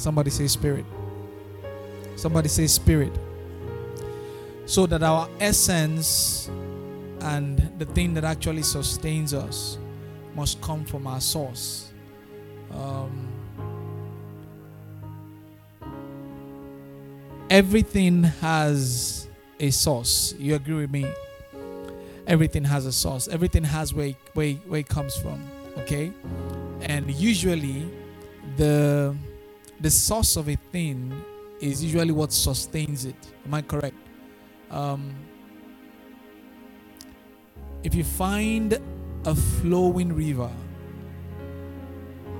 Somebody say spirit. Somebody say spirit. So that our essence and the thing that actually sustains us must come from our source. Um, everything has a source. You agree with me? Everything has a source. Everything has where, where, where it comes from. Okay? And usually the the source of a thing is usually what sustains it. Am I correct? Um, if you find a flowing river,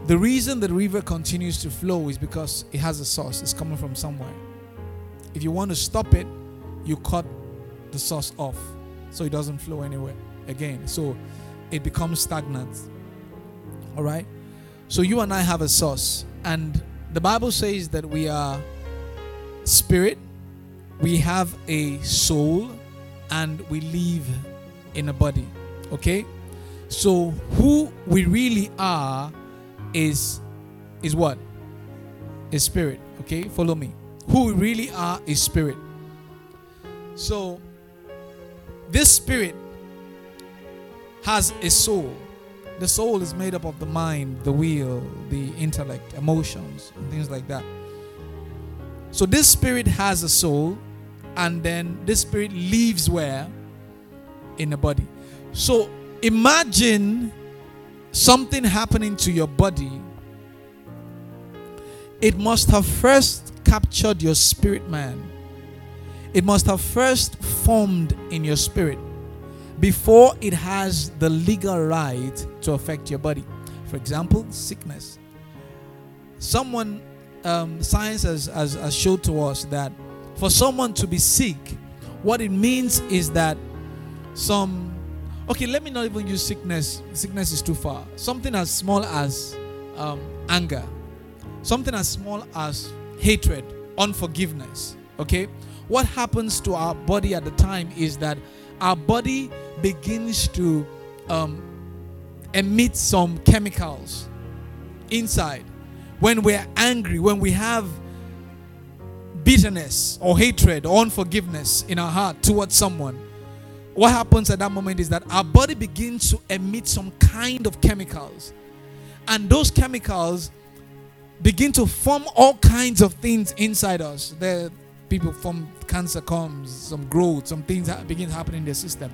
the reason the river continues to flow is because it has a source, it's coming from somewhere. If you want to stop it, you cut the source off so it doesn't flow anywhere again. So it becomes stagnant. All right? So you and I have a source, and the Bible says that we are spirit, we have a soul, and we live in a body. Okay? So who we really are is is what? Is spirit. Okay? Follow me. Who we really are is spirit. So this spirit has a soul the soul is made up of the mind, the will, the intellect, emotions, things like that. So this spirit has a soul, and then this spirit lives where? In the body. So imagine something happening to your body. It must have first captured your spirit man. It must have first formed in your spirit before it has the legal right to affect your body. For example, sickness. Someone, um, science has, has, has showed to us that for someone to be sick, what it means is that some, okay, let me not even use sickness. Sickness is too far. Something as small as um, anger, something as small as hatred, unforgiveness. Okay, what happens to our body at the time is that our body begins to um, emit some chemicals inside. When we're angry, when we have bitterness or hatred or unforgiveness in our heart towards someone, what happens at that moment is that our body begins to emit some kind of chemicals. And those chemicals begin to form all kinds of things inside us. The people from cancer comes, some growth, some things begin happening in the system.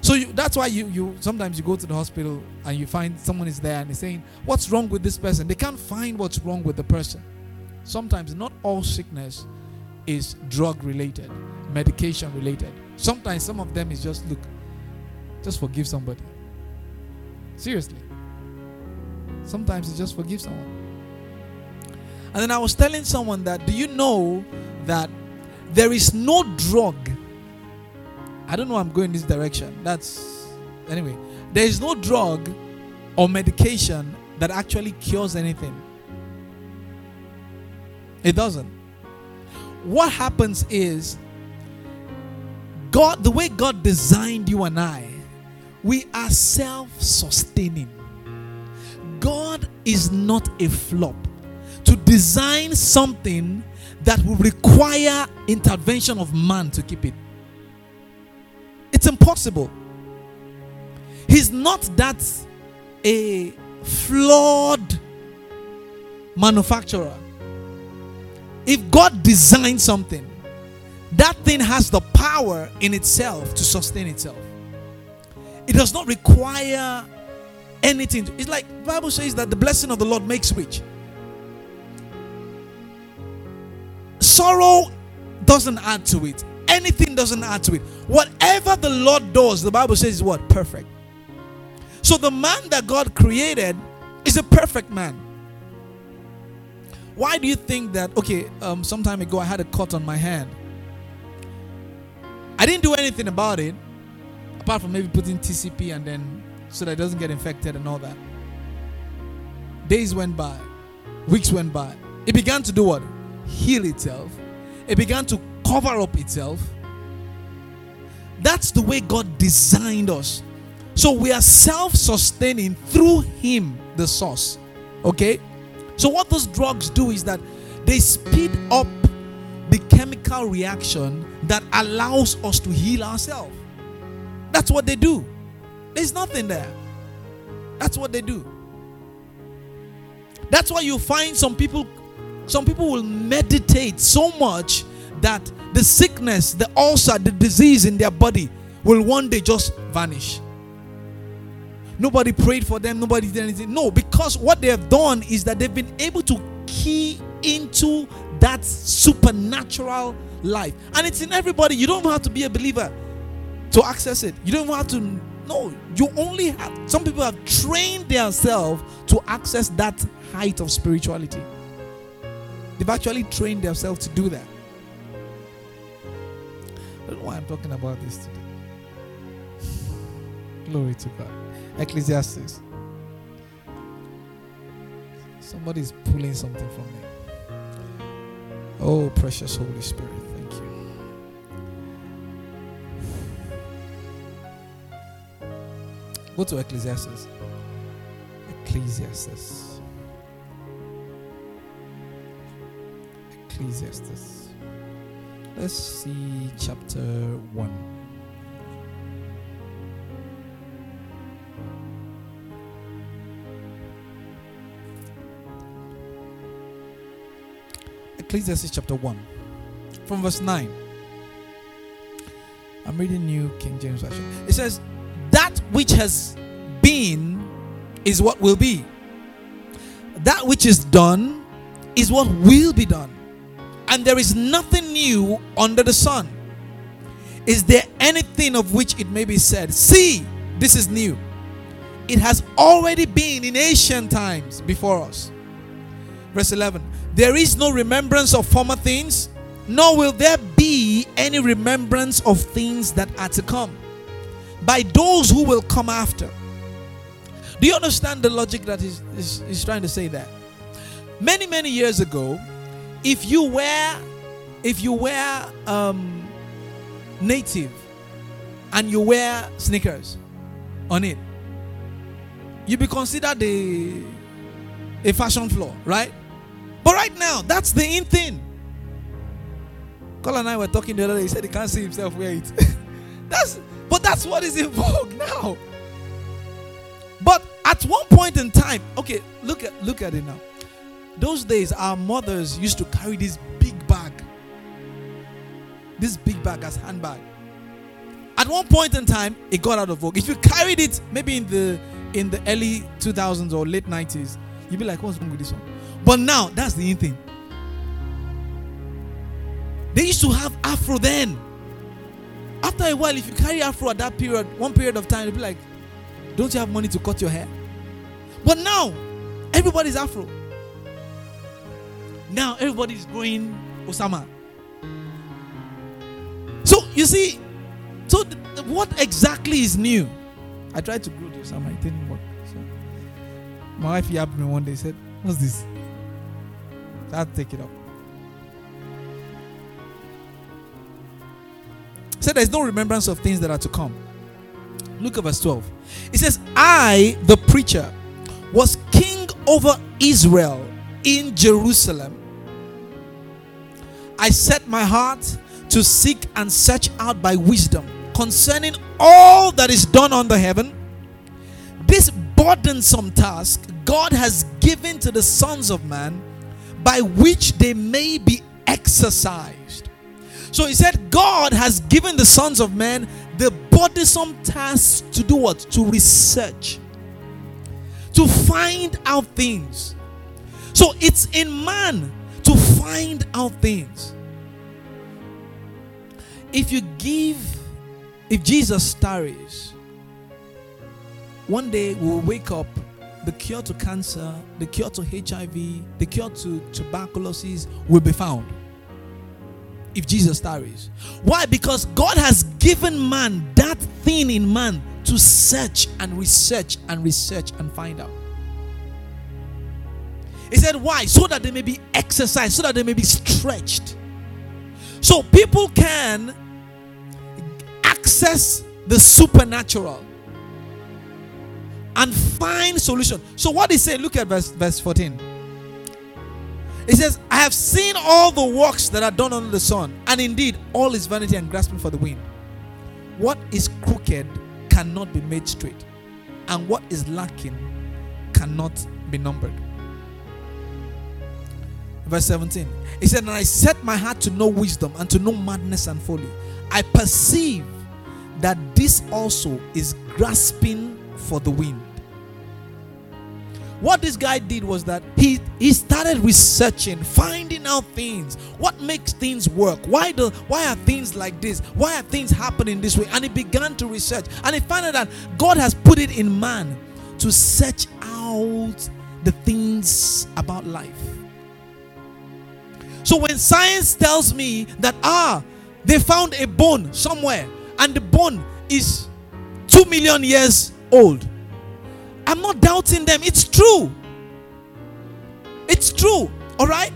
So you, that's why you, you sometimes you go to the hospital and you find someone is there and they're saying, What's wrong with this person? They can't find what's wrong with the person. Sometimes not all sickness is drug related, medication related. Sometimes some of them is just look, just forgive somebody. Seriously. Sometimes it's just forgive someone. And then I was telling someone that do you know that there is no drug I don't know I'm going this direction. That's anyway. There is no drug or medication that actually cures anything. It doesn't. What happens is God, the way God designed you and I, we are self sustaining. God is not a flop. To design something that will require intervention of man to keep it. It's impossible. He's not that a flawed manufacturer. If God designed something, that thing has the power in itself to sustain itself. It does not require anything. It's like Bible says that the blessing of the Lord makes rich. Sorrow doesn't add to it anything doesn't add to it. Whatever the Lord does, the Bible says is what? Perfect. So the man that God created is a perfect man. Why do you think that? Okay, um, some time ago I had a cut on my hand. I didn't do anything about it, apart from maybe putting TCP and then so that it doesn't get infected and all that. Days went by, weeks went by. It began to do what? Heal itself. It began to cover up itself. That's the way God designed us. So we are self sustaining through Him, the source. Okay? So, what those drugs do is that they speed up the chemical reaction that allows us to heal ourselves. That's what they do. There's nothing there. That's what they do. That's why you find some people some people will meditate so much that the sickness, the ulcer, the disease in their body will one day just vanish. Nobody prayed for them, nobody did anything. No, because what they have done is that they've been able to key into that supernatural life. And it's in everybody. You don't have to be a believer to access it. You don't have to no, you only have some people have trained themselves to access that height of spirituality. They've actually trained themselves to do that. I don't know why I'm talking about this today. Glory to God. Ecclesiastes. Somebody's pulling something from me. Oh, precious Holy Spirit, thank you. Go to Ecclesiastes. Ecclesiastes. Ecclesiastes. Let's see chapter 1. Ecclesiastes chapter 1, from verse 9. I'm reading New King James Version. It says, That which has been is what will be, that which is done is what will be done, and there is nothing new under the sun. Is there anything of which it may be said, See, this is new? It has already been in ancient times before us. Verse 11 There is no remembrance of former things, nor will there be any remembrance of things that are to come by those who will come after. Do you understand the logic that he's, he's, he's trying to say there? Many, many years ago, if you wear if you wear um, native and you wear sneakers on it, you be considered a a fashion flaw, right? But right now, that's the in thing. Colin and I were talking the other day. He said he can't see himself wear it. that's but that's what is in vogue now. But at one point in time, okay, look at look at it now. Those days, our mothers used to carry this big bag. This big bag as handbag. At one point in time, it got out of vogue. If you carried it, maybe in the in the early 2000s or late 90s, you'd be like, "What's wrong with this one?" But now, that's the in thing. They used to have afro then. After a while, if you carry afro at that period, one period of time, you'll be like, "Don't you have money to cut your hair?" But now, everybody's afro. Now everybody's going Osama. So you see, so th- th- what exactly is new? I tried to grow the Osama, it didn't work. So my wife yapped me one day, said, "What's this?" So I had to take it up. Said there's no remembrance of things that are to come. Look at verse 12. It says, I, the preacher, was king over Israel in Jerusalem. I set my heart to seek and search out by wisdom concerning all that is done under heaven. This burdensome task God has given to the sons of man by which they may be exercised. So he said, God has given the sons of men the burdensome task to do what? To research, to find out things. So it's in man to find out things. If you give, if Jesus tarries, one day we'll wake up the cure to cancer, the cure to HIV, the cure to tuberculosis will be found if Jesus tarries. Why? Because God has given man that thing in man to search and research and research and find out. He said, Why? So that they may be exercised, so that they may be stretched. So people can access the supernatural and find solution. So what he said, look at verse, verse 14. He says, I have seen all the works that are done under the sun, and indeed all is vanity and grasping for the wind. What is crooked cannot be made straight, and what is lacking cannot be numbered. Verse 17. He said, And I set my heart to know wisdom and to know madness and folly. I perceive that this also is grasping for the wind. What this guy did was that he he started researching, finding out things. What makes things work? Why do why are things like this? Why are things happening this way? And he began to research, and he found out that God has put it in man to search out the things about life. So when science tells me that ah, they found a bone somewhere, and the bone is two million years old I'm not doubting them. It's true. It's true. All right?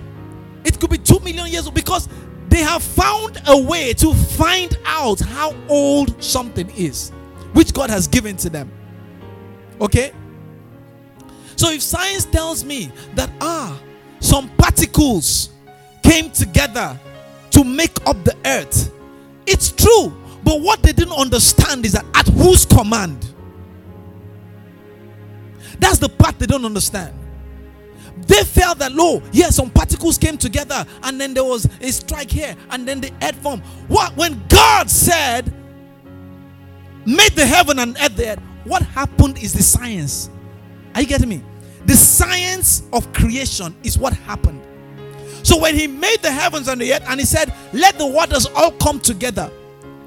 It could be 2 million years old because they have found a way to find out how old something is, which God has given to them. Okay? So if science tells me that, ah, some particles came together to make up the earth, it's true. But what they didn't understand is that at whose command? That's the part they don't understand. They felt that, low, yes, some particles came together and then there was a strike here and then the earth formed. What? When God said, made the heaven and earth there, what happened is the science. Are you getting me? The science of creation is what happened. So when he made the heavens and the earth and he said, let the waters all come together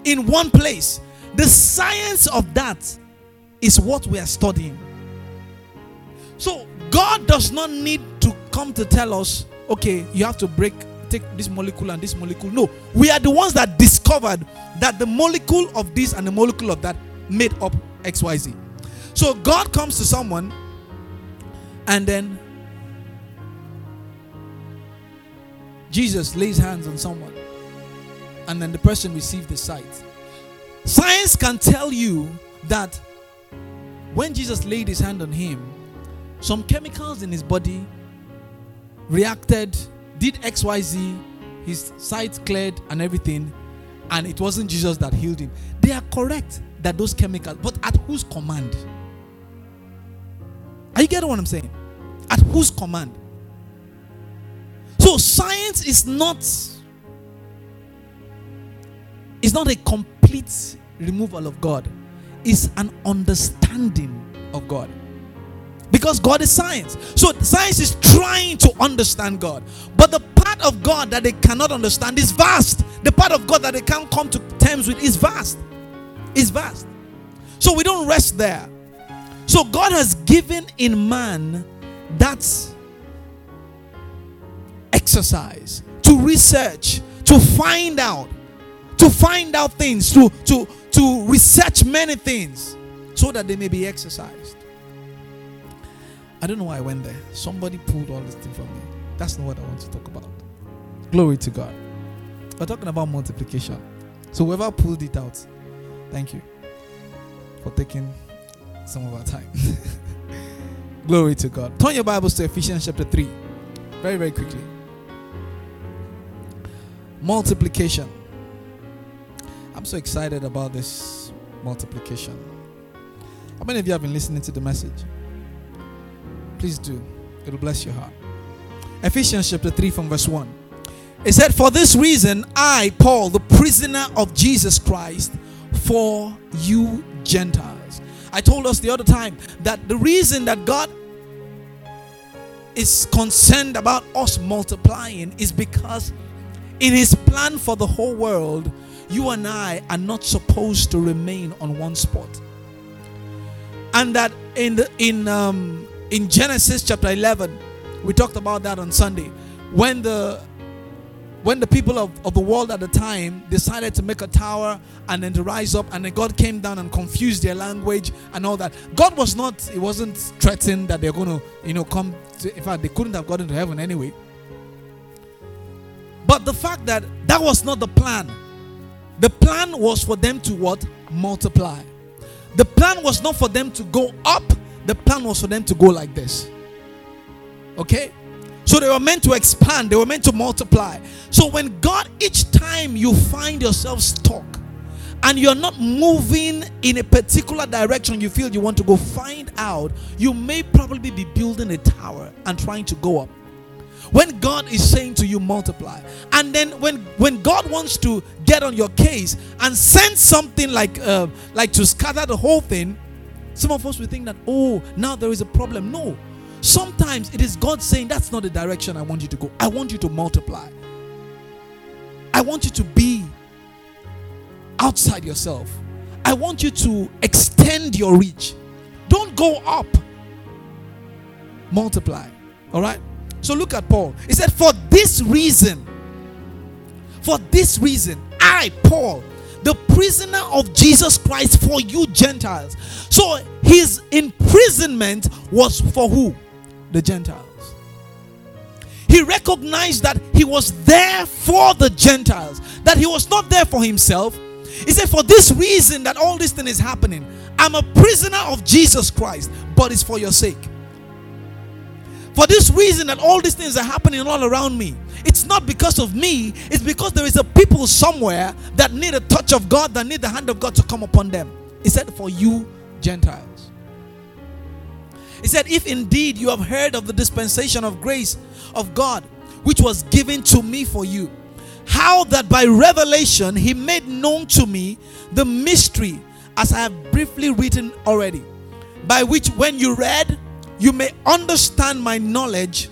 in one place, the science of that is what we are studying. So God does not need to come to tell us, okay, you have to break, take this molecule and this molecule. No, we are the ones that discovered that the molecule of this and the molecule of that made up XYZ. So God comes to someone and then Jesus lays hands on someone and then the person receives the sight. Science can tell you that when Jesus laid his hand on him, some chemicals in his body reacted, did XYZ, his sight cleared and everything, and it wasn't Jesus that healed him. They are correct that those chemicals, but at whose command? Are you getting what I'm saying? At whose command? So science is not is not a complete removal of God. It's an understanding of God because God is science. So science is trying to understand God. But the part of God that they cannot understand is vast. The part of God that they can't come to terms with is vast. Is vast. So we don't rest there. So God has given in man that exercise to research, to find out, to find out things, to to to research many things so that they may be exercised. I don't know why I went there. Somebody pulled all this thing from me. That's not what I want to talk about. Glory to God. We're talking about multiplication. So whoever pulled it out, thank you for taking some of our time. Glory to God. Turn your Bibles to Ephesians chapter 3. Very, very quickly. Multiplication. I'm so excited about this multiplication. How many of you have been listening to the message? Please do. It'll bless your heart. Ephesians chapter 3 from verse 1. It said, For this reason, I, Paul, the prisoner of Jesus Christ, for you Gentiles. I told us the other time that the reason that God is concerned about us multiplying is because in his plan for the whole world, you and I are not supposed to remain on one spot. And that in the in um in Genesis chapter 11. We talked about that on Sunday. When the when the people of, of the world at the time decided to make a tower and then to rise up and then God came down and confused their language and all that. God was not, he wasn't threatened that they're going to, you know, come to, in fact, they couldn't have gotten to heaven anyway. But the fact that that was not the plan. The plan was for them to what? Multiply. The plan was not for them to go up, the plan was for them to go like this. Okay? So they were meant to expand, they were meant to multiply. So when God, each time you find yourself stuck and you're not moving in a particular direction you feel you want to go, find out you may probably be building a tower and trying to go up when god is saying to you multiply. And then when when god wants to get on your case and send something like uh, like to scatter the whole thing some of us will think that oh now there is a problem. No. Sometimes it is god saying that's not the direction i want you to go. I want you to multiply. I want you to be outside yourself. I want you to extend your reach. Don't go up. Multiply. All right so look at Paul. He said, For this reason, for this reason, I, Paul, the prisoner of Jesus Christ for you Gentiles. So his imprisonment was for who? The Gentiles. He recognized that he was there for the Gentiles, that he was not there for himself. He said, For this reason that all this thing is happening, I'm a prisoner of Jesus Christ, but it's for your sake. For this reason that all these things are happening all around me. It's not because of me, it's because there is a people somewhere that need a touch of God, that need the hand of God to come upon them. He said, For you, Gentiles. He said, If indeed you have heard of the dispensation of grace of God, which was given to me for you, how that by revelation he made known to me the mystery, as I have briefly written already, by which when you read, you may understand my knowledge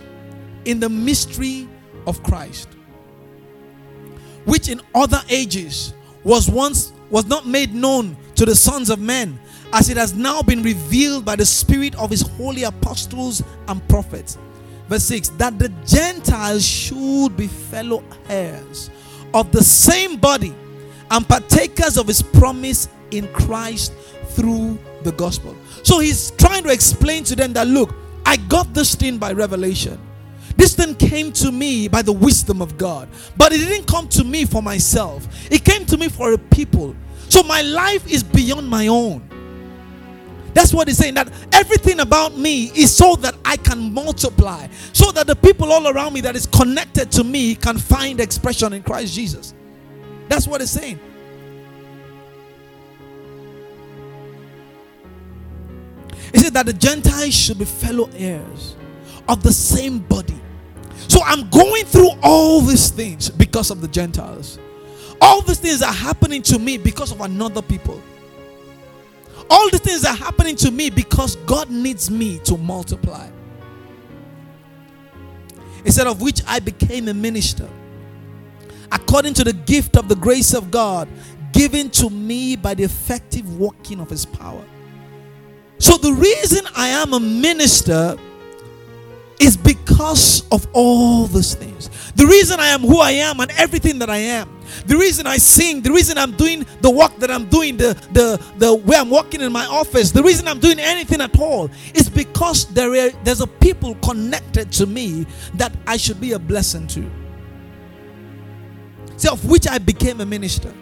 in the mystery of Christ, which in other ages was once was not made known to the sons of men, as it has now been revealed by the spirit of his holy apostles and prophets. Verse 6 that the Gentiles should be fellow heirs of the same body and partakers of his promise in Christ through the gospel. So he's trying to explain to them that look, I got this thing by revelation. This thing came to me by the wisdom of God, but it didn't come to me for myself. It came to me for a people. So my life is beyond my own. That's what he's saying. That everything about me is so that I can multiply, so that the people all around me that is connected to me can find expression in Christ Jesus. That's what he's saying. He said that the Gentiles should be fellow heirs of the same body. So I'm going through all these things because of the Gentiles. All these things are happening to me because of another people. All these things are happening to me because God needs me to multiply. Instead of which I became a minister according to the gift of the grace of God given to me by the effective working of his power. So the reason I am a minister is because of all these things. The reason I am who I am and everything that I am. The reason I sing, the reason I'm doing the work that I'm doing, the the the way I'm working in my office, the reason I'm doing anything at all is because there are, there's a people connected to me that I should be a blessing to. See, of which I became a minister.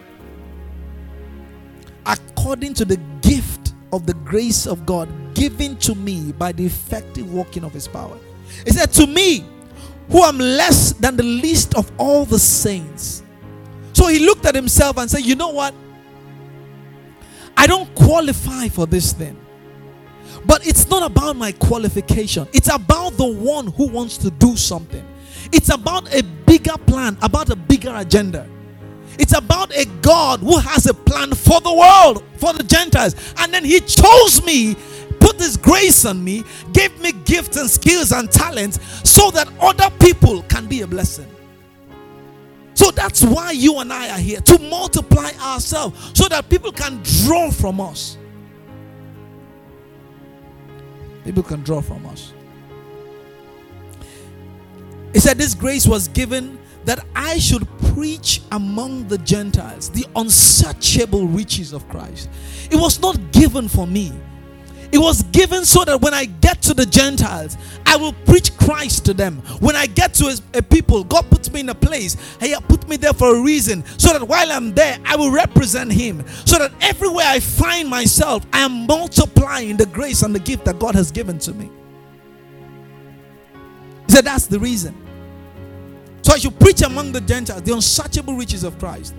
According to the gift of the grace of God given to me by the effective working of his power. He said, To me, who am less than the least of all the saints. So he looked at himself and said, You know what? I don't qualify for this thing. But it's not about my qualification, it's about the one who wants to do something. It's about a bigger plan, about a bigger agenda. It's about a God who has a plan for the world, for the Gentiles. And then He chose me, put His grace on me, gave me gifts and skills and talents so that other people can be a blessing. So that's why you and I are here to multiply ourselves so that people can draw from us. People can draw from us. He said, This grace was given that I should preach among the Gentiles the unsearchable riches of Christ. It was not given for me. It was given so that when I get to the Gentiles, I will preach Christ to them. When I get to a, a, people, God puts me in a place. He put me there for a reason. So that while I'm there, I will represent Him. So that everywhere I find myself, I am multiplying the grace and the gift that God has given to me. He said, That's the reason. So I should preach among the Gentiles the unsearchable riches of Christ.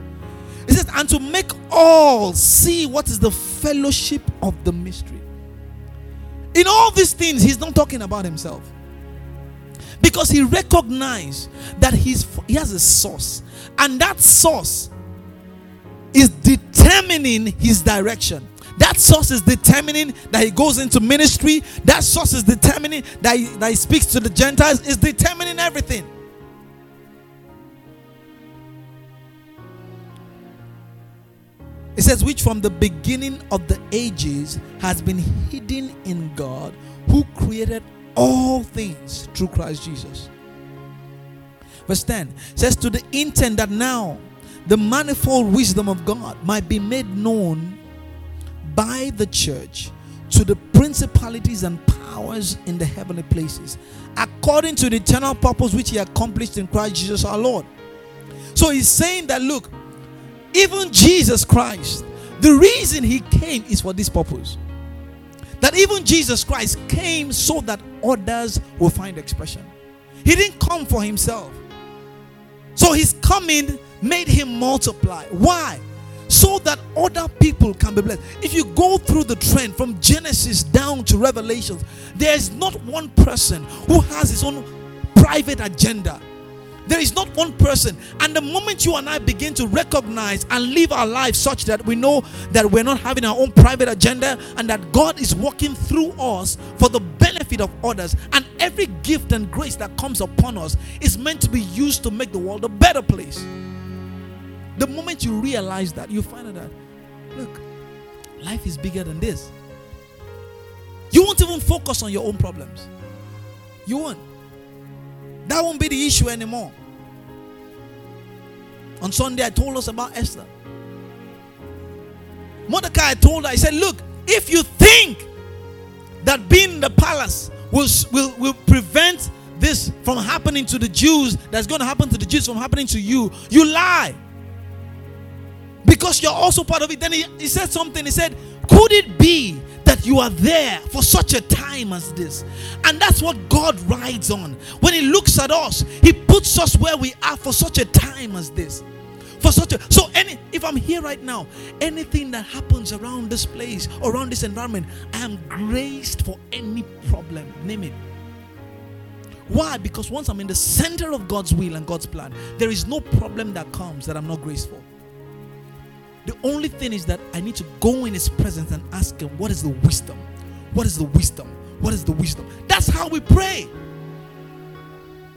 He says, and to make all see what is the fellowship of the mystery. In all these things, he's not talking about himself. Because he recognized that he's, he has a source. And that source is determining his direction. That source is determining that he goes into ministry. That source is determining that he, that he speaks to the Gentiles, is determining everything. Says, which from the beginning of the ages has been hidden in God, who created all things through Christ Jesus. Verse 10 says, To the intent that now the manifold wisdom of God might be made known by the church to the principalities and powers in the heavenly places, according to the eternal purpose which He accomplished in Christ Jesus our Lord. So He's saying that, look, even Jesus Christ, the reason he came is for this purpose. That even Jesus Christ came so that others will find expression. He didn't come for himself. So his coming made him multiply. Why? So that other people can be blessed. If you go through the trend from Genesis down to Revelations, there is not one person who has his own private agenda. There is not one person. And the moment you and I begin to recognize and live our lives such that we know that we're not having our own private agenda and that God is working through us for the benefit of others, and every gift and grace that comes upon us is meant to be used to make the world a better place. The moment you realize that, you find out that, look, life is bigger than this. You won't even focus on your own problems. You won't. That won't be the issue anymore. On Sunday, I told us about Esther. Mordecai told her, I said, Look, if you think that being in the palace will, will, will prevent this from happening to the Jews, that's going to happen to the Jews from happening to you, you lie. Because you're also part of it. Then he, he said something. He said, Could it be that you are there for such a time as this. And that's what God rides on. When He looks at us, He puts us where we are for such a time as this. For such a so any if I'm here right now, anything that happens around this place, around this environment, I am graced for any problem. Name it. Why? Because once I'm in the center of God's will and God's plan, there is no problem that comes that I'm not graceful. The only thing is that I need to go in His presence and ask Him, What is the wisdom? What is the wisdom? What is the wisdom? That's how we pray.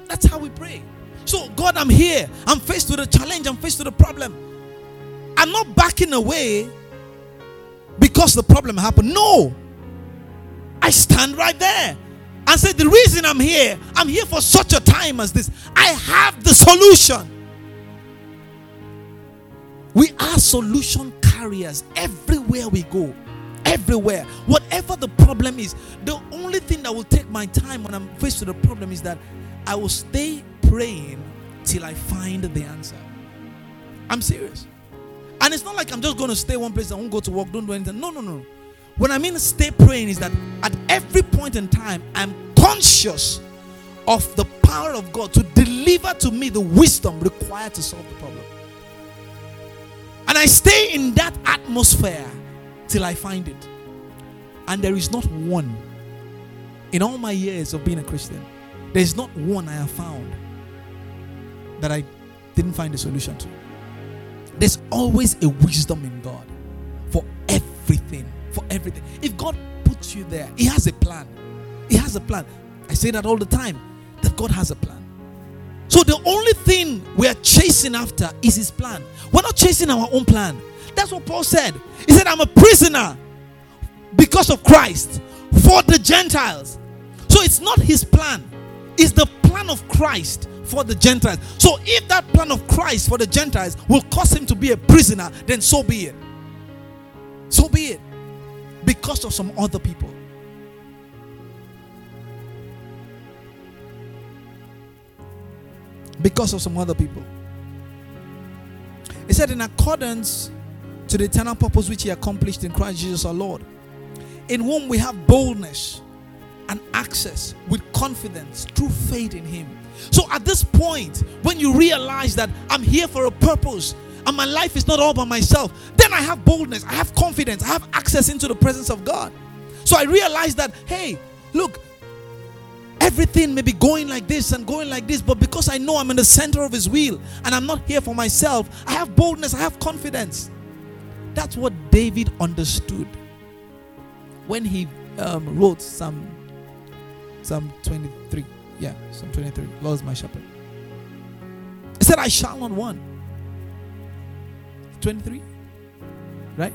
That's how we pray. So, God, I'm here. I'm faced with a challenge. I'm faced with a problem. I'm not backing away because the problem happened. No. I stand right there and say, The reason I'm here, I'm here for such a time as this. I have the solution. We are solution carriers everywhere we go. Everywhere. Whatever the problem is, the only thing that will take my time when I'm faced with a problem is that I will stay praying till I find the answer. I'm serious. And it's not like I'm just going to stay one place, I won't go to work, don't do anything. No, no, no. When I mean stay praying, is that at every point in time, I'm conscious of the power of God to deliver to me the wisdom required to solve the problem. I stay in that atmosphere till I find it. And there is not one in all my years of being a Christian, there is not one I have found that I didn't find a solution to. There's always a wisdom in God for everything. For everything. If God puts you there, He has a plan. He has a plan. I say that all the time that God has a plan. So the only thing we are chasing after is his plan. We're not chasing our own plan. That's what Paul said. He said, I'm a prisoner because of Christ for the Gentiles. So it's not his plan, it's the plan of Christ for the Gentiles. So if that plan of Christ for the Gentiles will cause him to be a prisoner, then so be it. So be it. Because of some other people. Because of some other people. He said, in accordance to the eternal purpose which he accomplished in Christ Jesus our Lord, in whom we have boldness and access with confidence through faith in him. So at this point, when you realize that I'm here for a purpose and my life is not all by myself, then I have boldness, I have confidence, I have access into the presence of God. So I realize that, hey, look, everything may be going like this and going like this, but because I know I'm in the center of His will and I'm not here for myself, I have boldness, I have confidence. That's what David understood when he um, wrote Psalm Psalm 23. Yeah, Psalm 23. Lord is my shepherd. He said, I shall not want. 23. Right?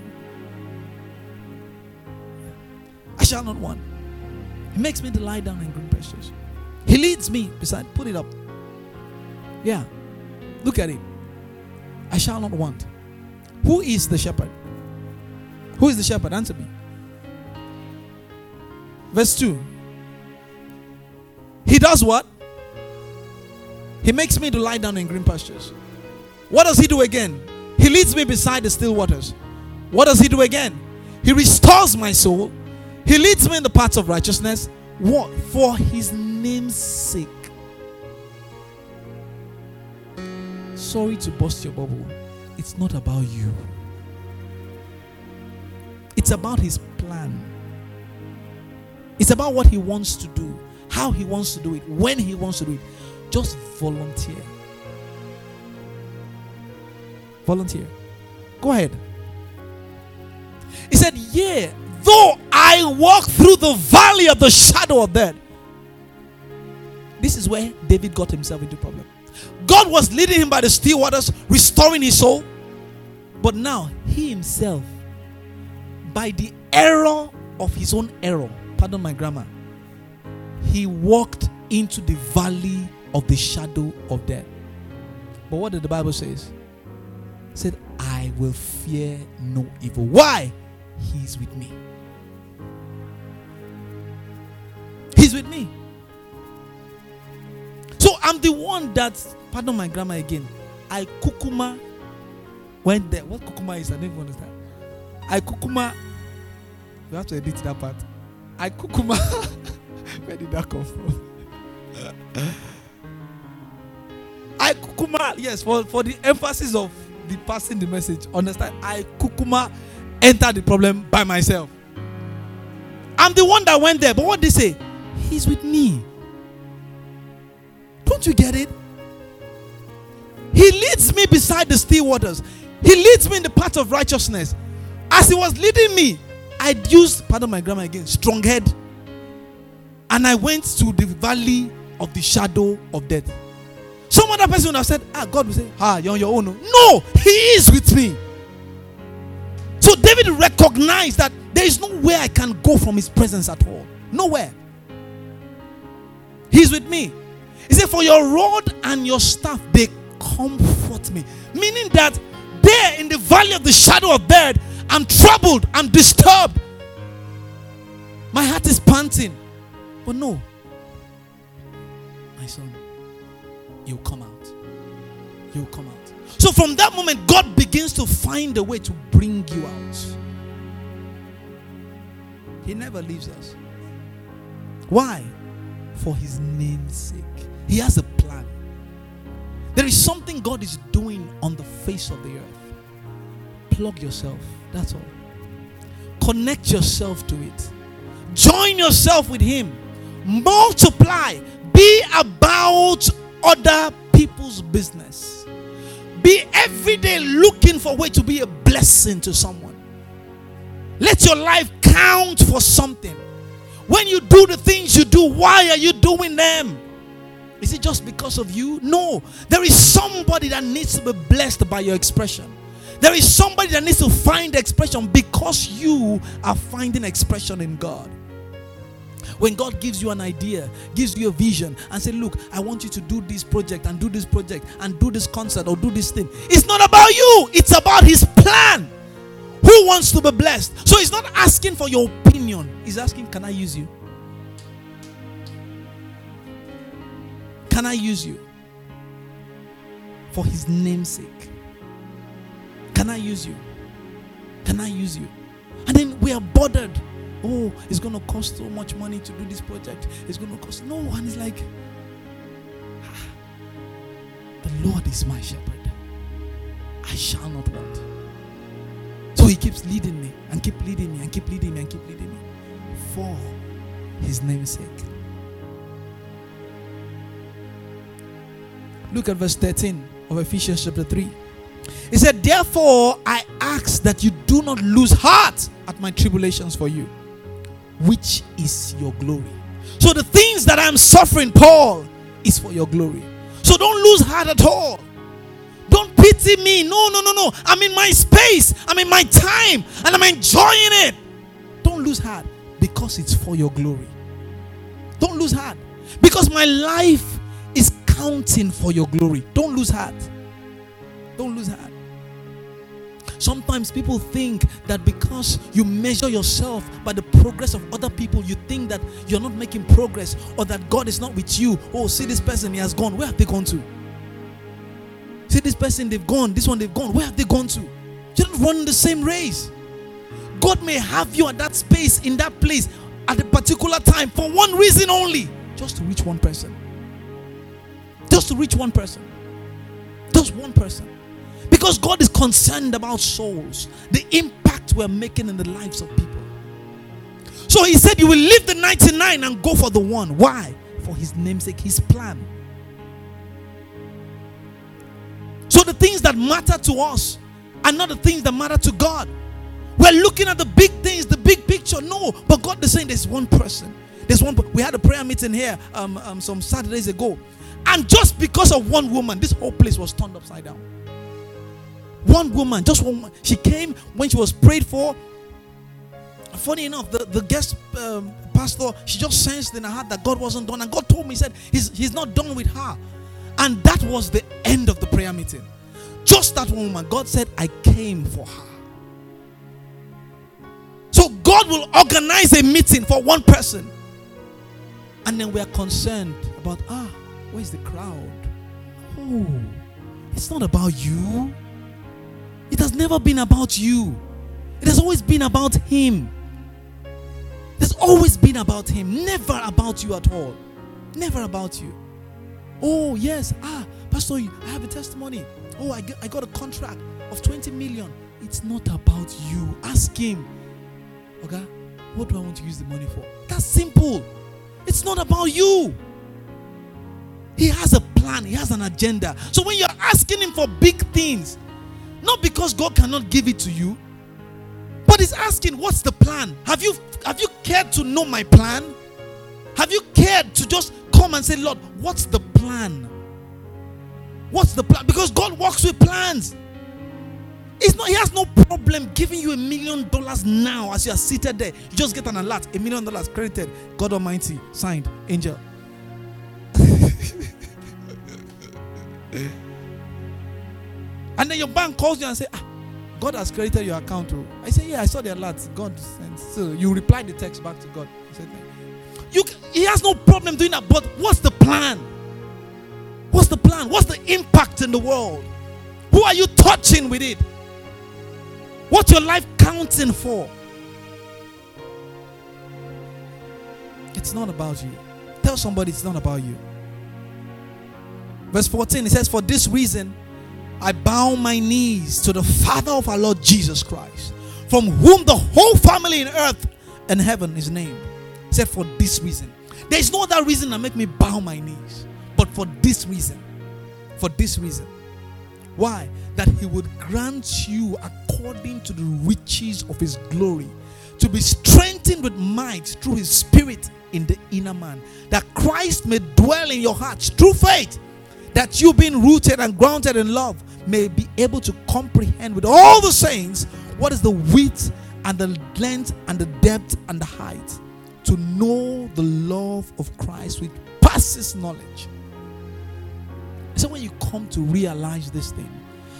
I shall not want. He makes me to lie down in green pastures. He leads me beside. Put it up. Yeah. Look at it. I shall not want. Who is the shepherd? Who is the shepherd? Answer me. Verse 2. He does what? He makes me to lie down in green pastures. What does he do again? He leads me beside the still waters. What does he do again? He restores my soul. He leads me in the paths of righteousness. What? For his name's sake. Sorry to bust your bubble. It's not about you, it's about his plan. It's about what he wants to do how he wants to do it, when he wants to do it. Just volunteer. Volunteer. Go ahead. He said, Yeah, though I walk through the valley of the shadow of death. This is where David got himself into problem. God was leading him by the still waters, restoring his soul. But now he himself, by the error of his own error, pardon my grammar, he walked into the valley of the shadow of death. But what did the Bible says? Said, I will fear no evil. Why? He's with me. With me. So I'm the one that, pardon my grammar again, I kukuma went there. What kukuma is? I don't even understand. I kukuma. We have to edit that part. I kukuma. Where did that come from? I kukuma, yes, for, for the emphasis of the passing the message. Understand? I kukuma entered the problem by myself. I'm the one that went there. But what did they say? He's with me. Don't you get it? He leads me beside the still waters. He leads me in the path of righteousness. As he was leading me, I'd used, pardon my grammar again, strong head. And I went to the valley of the shadow of death. Some other person would have said, Ah, God will say, Ah, you're on your own. No, He is with me. So David recognized that there is nowhere I can go from His presence at all. Nowhere. He's with me. He said, For your rod and your staff, they comfort me. Meaning that there in the valley of the shadow of death, I'm troubled, I'm disturbed. My heart is panting. But no, my son, you'll come out. You'll come out. So from that moment, God begins to find a way to bring you out. He never leaves us. Why? For his name's sake. He has a plan. There is something God is doing on the face of the earth. Plug yourself. That's all. Connect yourself to it. Join yourself with Him multiply, be about other people's business. Be every day looking for a way to be a blessing to someone. Let your life count for something. When you do the things you do, why are you doing them? Is it just because of you? No. There is somebody that needs to be blessed by your expression. There is somebody that needs to find expression because you are finding expression in God. When God gives you an idea, gives you a vision, and say, Look, I want you to do this project and do this project and do this concert or do this thing. It's not about you, it's about His plan. Who wants to be blessed? So He's not asking for your opinion, He's asking, Can I use you? Can I use you? For His name's sake. Can I use you? Can I use you? And then we are bothered oh, it's going to cost so much money to do this project. It's going to cost. No, and it's like, ah, the Lord is my shepherd. I shall not want. Keeps leading me and keep leading me and keep leading me and keep leading me for his name's sake. Look at verse 13 of Ephesians chapter 3. He said, Therefore, I ask that you do not lose heart at my tribulations for you which is your glory. So the things that I'm suffering, Paul, is for your glory. So don't lose heart at all. Pity me. No, no, no, no. I'm in my space. I'm in my time and I'm enjoying it. Don't lose heart because it's for your glory. Don't lose heart because my life is counting for your glory. Don't lose heart. Don't lose heart. Sometimes people think that because you measure yourself by the progress of other people, you think that you're not making progress or that God is not with you. Oh, see this person, he has gone. Where have they gone to? See this person, they've gone. This one, they've gone. Where have they gone to? You're not run the same race. God may have you at that space, in that place, at a particular time for one reason only just to reach one person. Just to reach one person. Just one person. Because God is concerned about souls, the impact we're making in the lives of people. So he said, You will leave the 99 and go for the one. Why? For his namesake, his plan. The things that matter to us are not the things that matter to God. We're looking at the big things, the big picture. No, but God is saying there's one person. There's one. We had a prayer meeting here um, um, some Saturdays ago, and just because of one woman, this whole place was turned upside down. One woman, just one. She came when she was prayed for. Funny enough, the, the guest um, pastor, she just sensed in her heart that God wasn't done. And God told me, He said, He's, he's not done with her. And that was the end of the prayer meeting. Just that one woman. God said, I came for her. So God will organize a meeting for one person. And then we are concerned about, ah, where's the crowd? Oh, it's not about you. It has never been about you, it has always been about Him. It's always been about Him, never about you at all. Never about you. Oh, yes. Ah, Pastor, I have a testimony. Oh, I, I got a contract of 20 million. It's not about you. Ask Him. Okay, what do I want to use the money for? That's simple. It's not about you. He has a plan, He has an agenda. So when you're asking Him for big things, not because God cannot give it to you, but He's asking, What's the plan? Have you have you cared to know my plan? Have you cared to just come and say, Lord, what's the plan? What's the plan? Because God works with plans. Not, he has no problem giving you a million dollars now as you are seated there. You just get an alert, a million dollars credited. God Almighty, signed, angel. And then your bank calls you and say, ah, God has created your account. Oh. I say, yeah, I saw the alert. God sent. So you reply the text back to God. He said, you, he has no problem doing that. But what's the plan? Plan? What's the impact in the world? Who are you touching with it? What's your life counting for? It's not about you. Tell somebody it's not about you. Verse 14, it says, For this reason, I bow my knees to the Father of our Lord Jesus Christ, from whom the whole family in earth and heaven is named. Except for this reason. There is no other reason that make me bow my knees, but for this reason. For this reason. Why? That he would grant you according to the riches of his glory to be strengthened with might through his spirit in the inner man, that Christ may dwell in your hearts through faith, that you being rooted and grounded in love may be able to comprehend with all the saints what is the width and the length and the depth and the height to know the love of Christ which passes knowledge. So when you come to realize this thing,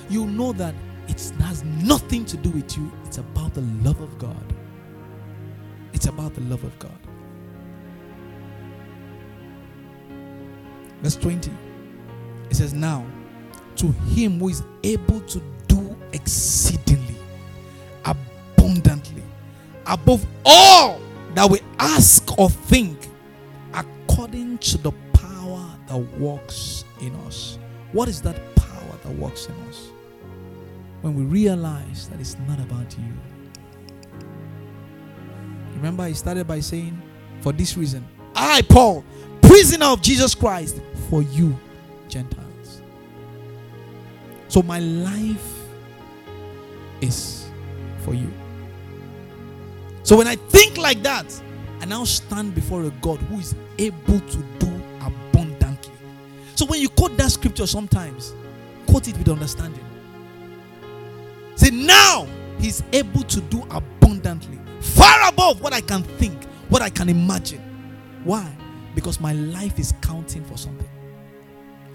you know that it has nothing to do with you. It's about the love of God. It's about the love of God. Verse 20. It says, Now to him who is able to do exceedingly, abundantly, above all that we ask or think, according to the power that works in us. What is that power that works in us? When we realize that it's not about you. Remember, he started by saying, For this reason, I, Paul, prisoner of Jesus Christ, for you, Gentiles. So my life is for you. So when I think like that, I now stand before a God who is able to do. So when you quote that scripture sometimes, quote it with understanding. Say, now he's able to do abundantly, far above what I can think, what I can imagine. Why? Because my life is counting for something.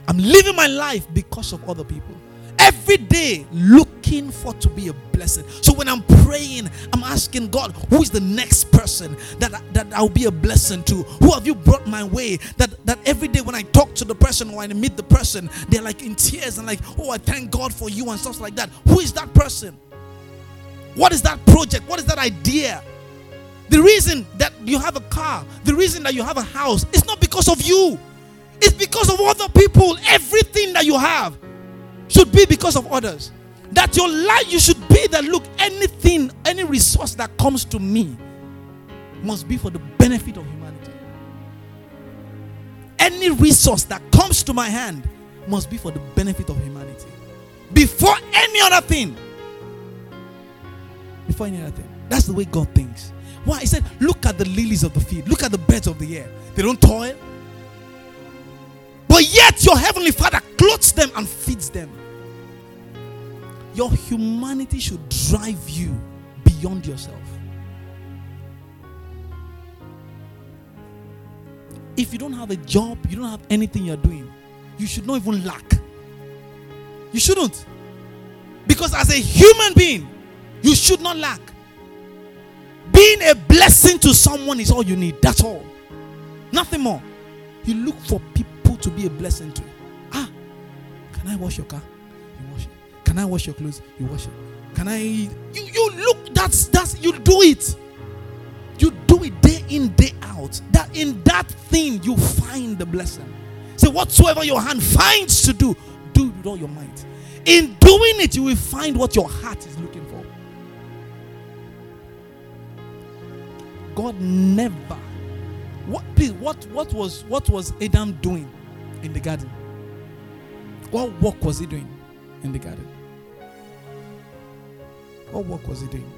I'm living my life because of other people. Every day looking for to be a blessing. So when I'm praying, I'm asking God, who is the next person that, that I'll be a blessing to? Who have you brought my way? That that every day when I talk to the person or I meet the person, they're like in tears and like, oh, I thank God for you and stuff like that. Who is that person? What is that project? What is that idea? The reason that you have a car, the reason that you have a house, it's not because of you. It's because of other people. Everything that you have should be because of others. That your life, you should be that look, anything, any resource that comes to me must be for the benefit of humanity. Any resource that comes to my hand must be for the benefit of humanity. Before any other thing. Before any other thing. That's the way God thinks. Why? He said, Look at the lilies of the field, look at the birds of the air. They don't toil, but yet your heavenly Father clothes them and feeds them. Your humanity should drive you beyond yourself. If you don't have a job, you don't have anything you're doing, you should not even lack. You shouldn't. Because as a human being, you should not lack. Being a blessing to someone is all you need. That's all. Nothing more. You look for people to be a blessing to. Ah, can I wash your car? Can I wash your clothes? You wash it. Can I? You you look. That's that's you do it. You do it day in day out. That in that thing you find the blessing. Say whatsoever your hand finds to do, do it with all your might. In doing it, you will find what your heart is looking for. God never. What please? What what was what was Adam doing in the garden? What work was he doing in the garden? What work was he doing?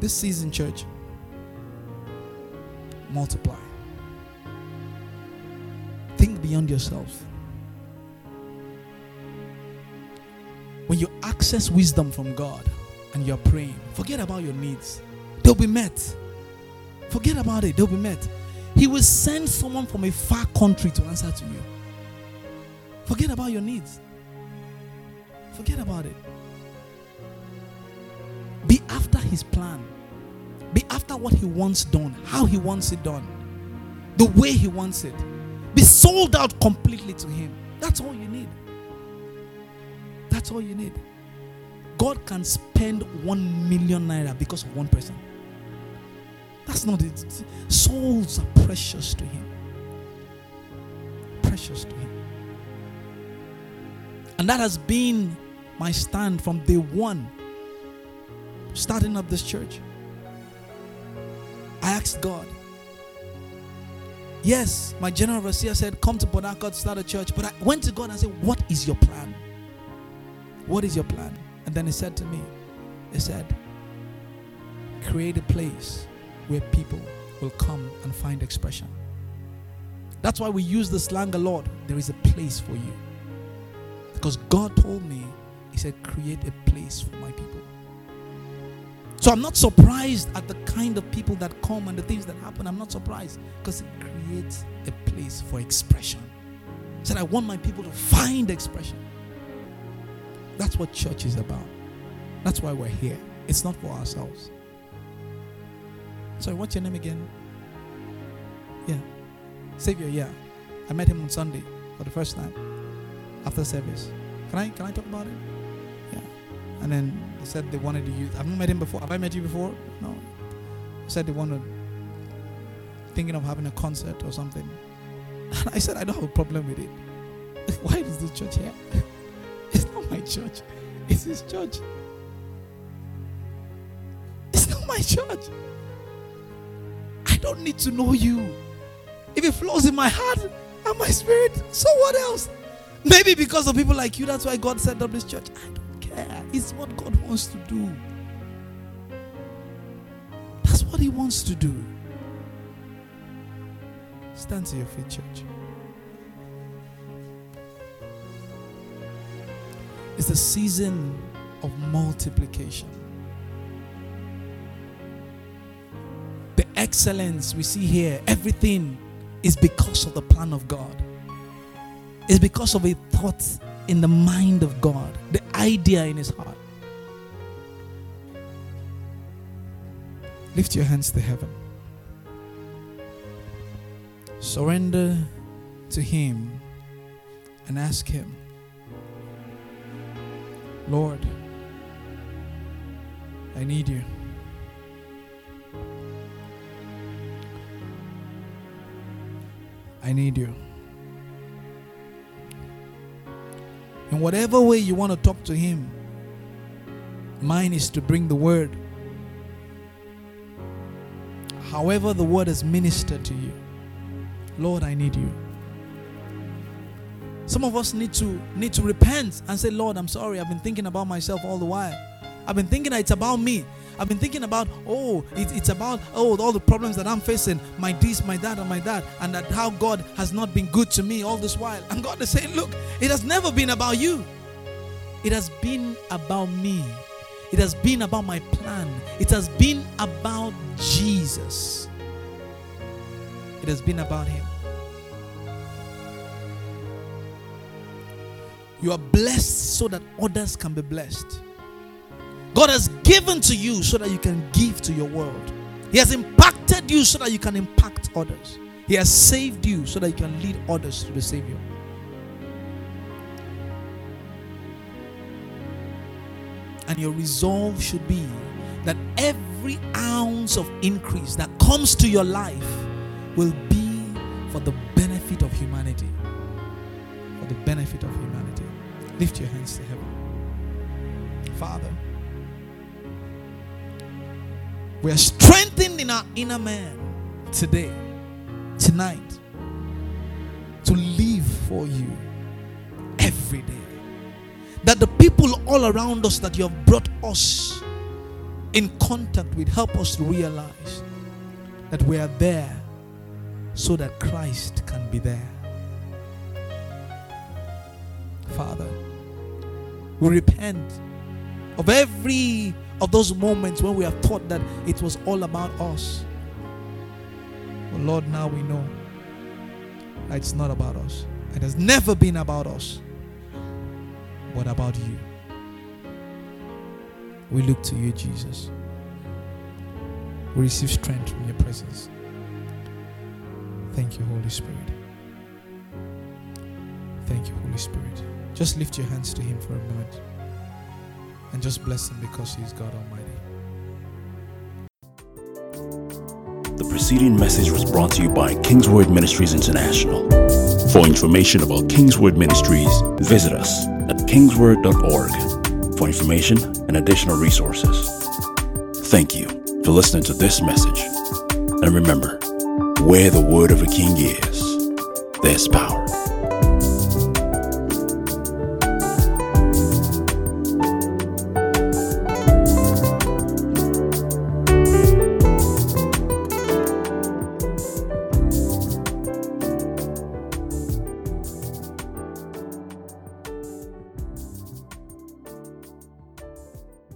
This season, church, multiply. Think beyond yourself. When you access wisdom from God and you're praying, forget about your needs. They'll be met. Forget about it, they'll be met. He will send someone from a far country to answer to you. Forget about your needs. Forget about it. His plan. Be after what he wants done, how he wants it done, the way he wants it. Be sold out completely to him. That's all you need. That's all you need. God can spend one million naira because of one person. That's not it. Souls are precious to him. Precious to him. And that has been my stand from day one, starting up this church. I asked God. Yes, my general overseer said, Come to Harcourt, start a church. But I went to God and said, What is your plan? What is your plan? And then he said to me, He said, Create a place where people will come and find expression. That's why we use the slang a lot. There is a place for you. Because God told me, He said, create a place for my people. So I'm not surprised at the kind of people that come and the things that happen. I'm not surprised because it creates a place for expression. Said, I want my people to find expression. That's what church is about. That's why we're here. It's not for ourselves. Sorry, what's your name again? Yeah. Savior, yeah. I met him on Sunday for the first time after service. Can I can I talk about it? Yeah. And then they said they wanted to use I've not met him before. Have I met you before? No. said they wanted thinking of having a concert or something. And I said I don't have a problem with it. Why is this church here? It's not my church. It's his church. It's not my church. I don't need to know you. If it flows in my heart and my spirit, so what else? Maybe because of people like you, that's why God set up this church. I don't care. It's what God wants to do. That's what He wants to do. Stand to your feet, church. It's the season of multiplication. The excellence we see here, everything is because of the plan of God. It's because of a thought in the mind of God, the idea in his heart. Lift your hands to heaven. Surrender to him and ask him, Lord, I need you. I need you. In whatever way you want to talk to Him, mine is to bring the word. However, the word is ministered to you, Lord, I need you. Some of us need to need to repent and say, Lord, I'm sorry. I've been thinking about myself all the while. I've been thinking that it's about me. I've been thinking about, oh, it, it's about, oh, all the problems that I'm facing, my this, my that, and my that, and that how God has not been good to me all this while. And God is saying, look, it has never been about you. It has been about me. It has been about my plan. It has been about Jesus. It has been about Him. You are blessed so that others can be blessed. God has given to you so that you can give to your world. He has impacted you so that you can impact others. He has saved you so that you can lead others to the Savior. And your resolve should be that every ounce of increase that comes to your life will be for the benefit of humanity. For the benefit of humanity. Lift your hands to heaven. Father, we are strengthened in our inner man today, tonight, to live for you every day. That the people all around us that you have brought us in contact with help us to realize that we are there so that Christ can be there. Father, we repent of every of those moments when we have thought that it was all about us. But Lord, now we know that it's not about us. It has never been about us, but about you. We look to you, Jesus. We receive strength from your presence. Thank you, Holy Spirit. Thank you, Holy Spirit. Just lift your hands to Him for a moment and just bless Him because He is God Almighty. The preceding message was brought to you by Kingsword Ministries International. For information about Kingsword Ministries, visit us at kingsword.org for information and additional resources. Thank you for listening to this message. And remember, where the word of a king is, there's power.